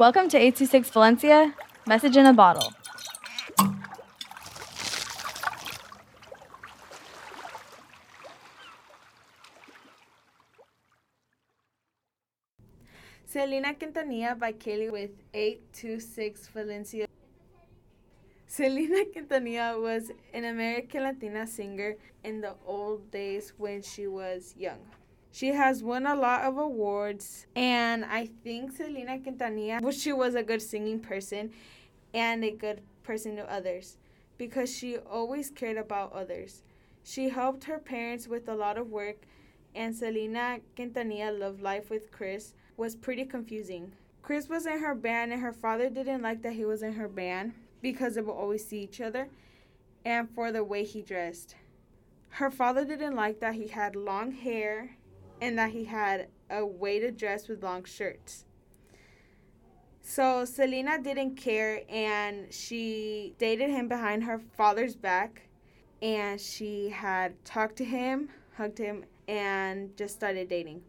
Welcome to 826 Valencia, message in a bottle. Selena Quintanilla by Kaylee with 826 Valencia. Selena Quintanilla was an American Latina singer in the old days when she was young. She has won a lot of awards, and I think Selena Quintanilla, well, she was a good singing person and a good person to others because she always cared about others. She helped her parents with a lot of work, and Selena Quintanilla loved life with Chris was pretty confusing. Chris was in her band, and her father didn't like that he was in her band because they would always see each other and for the way he dressed. Her father didn't like that he had long hair and that he had a way to dress with long shirts. So Selena didn't care and she dated him behind her father's back and she had talked to him, hugged him, and just started dating.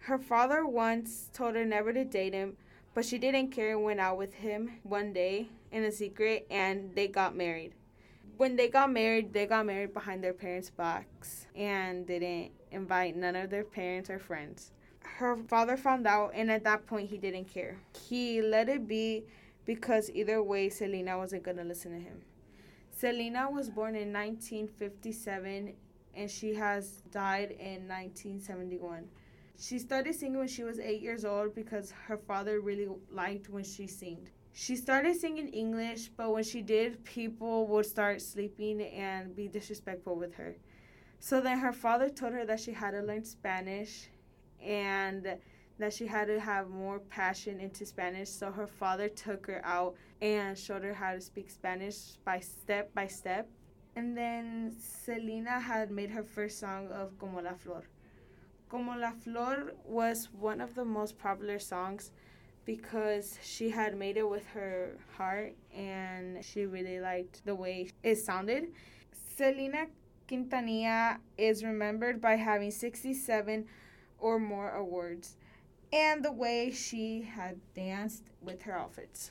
Her father once told her never to date him, but she didn't care and went out with him one day in a secret and they got married. When they got married, they got married behind their parents' backs and didn't invite none of their parents or friends. Her father found out, and at that point, he didn't care. He let it be because either way, Selena wasn't going to listen to him. Selena was born in 1957 and she has died in 1971. She started singing when she was eight years old because her father really liked when she sang. She started singing English, but when she did, people would start sleeping and be disrespectful with her. So then her father told her that she had to learn Spanish and that she had to have more passion into Spanish. So her father took her out and showed her how to speak Spanish by step by step. And then Selena had made her first song of Como la Flor. Como la Flor was one of the most popular songs because she had made it with her heart and she really liked the way it sounded. Selena Quintanilla is remembered by having 67 or more awards and the way she had danced with her outfits.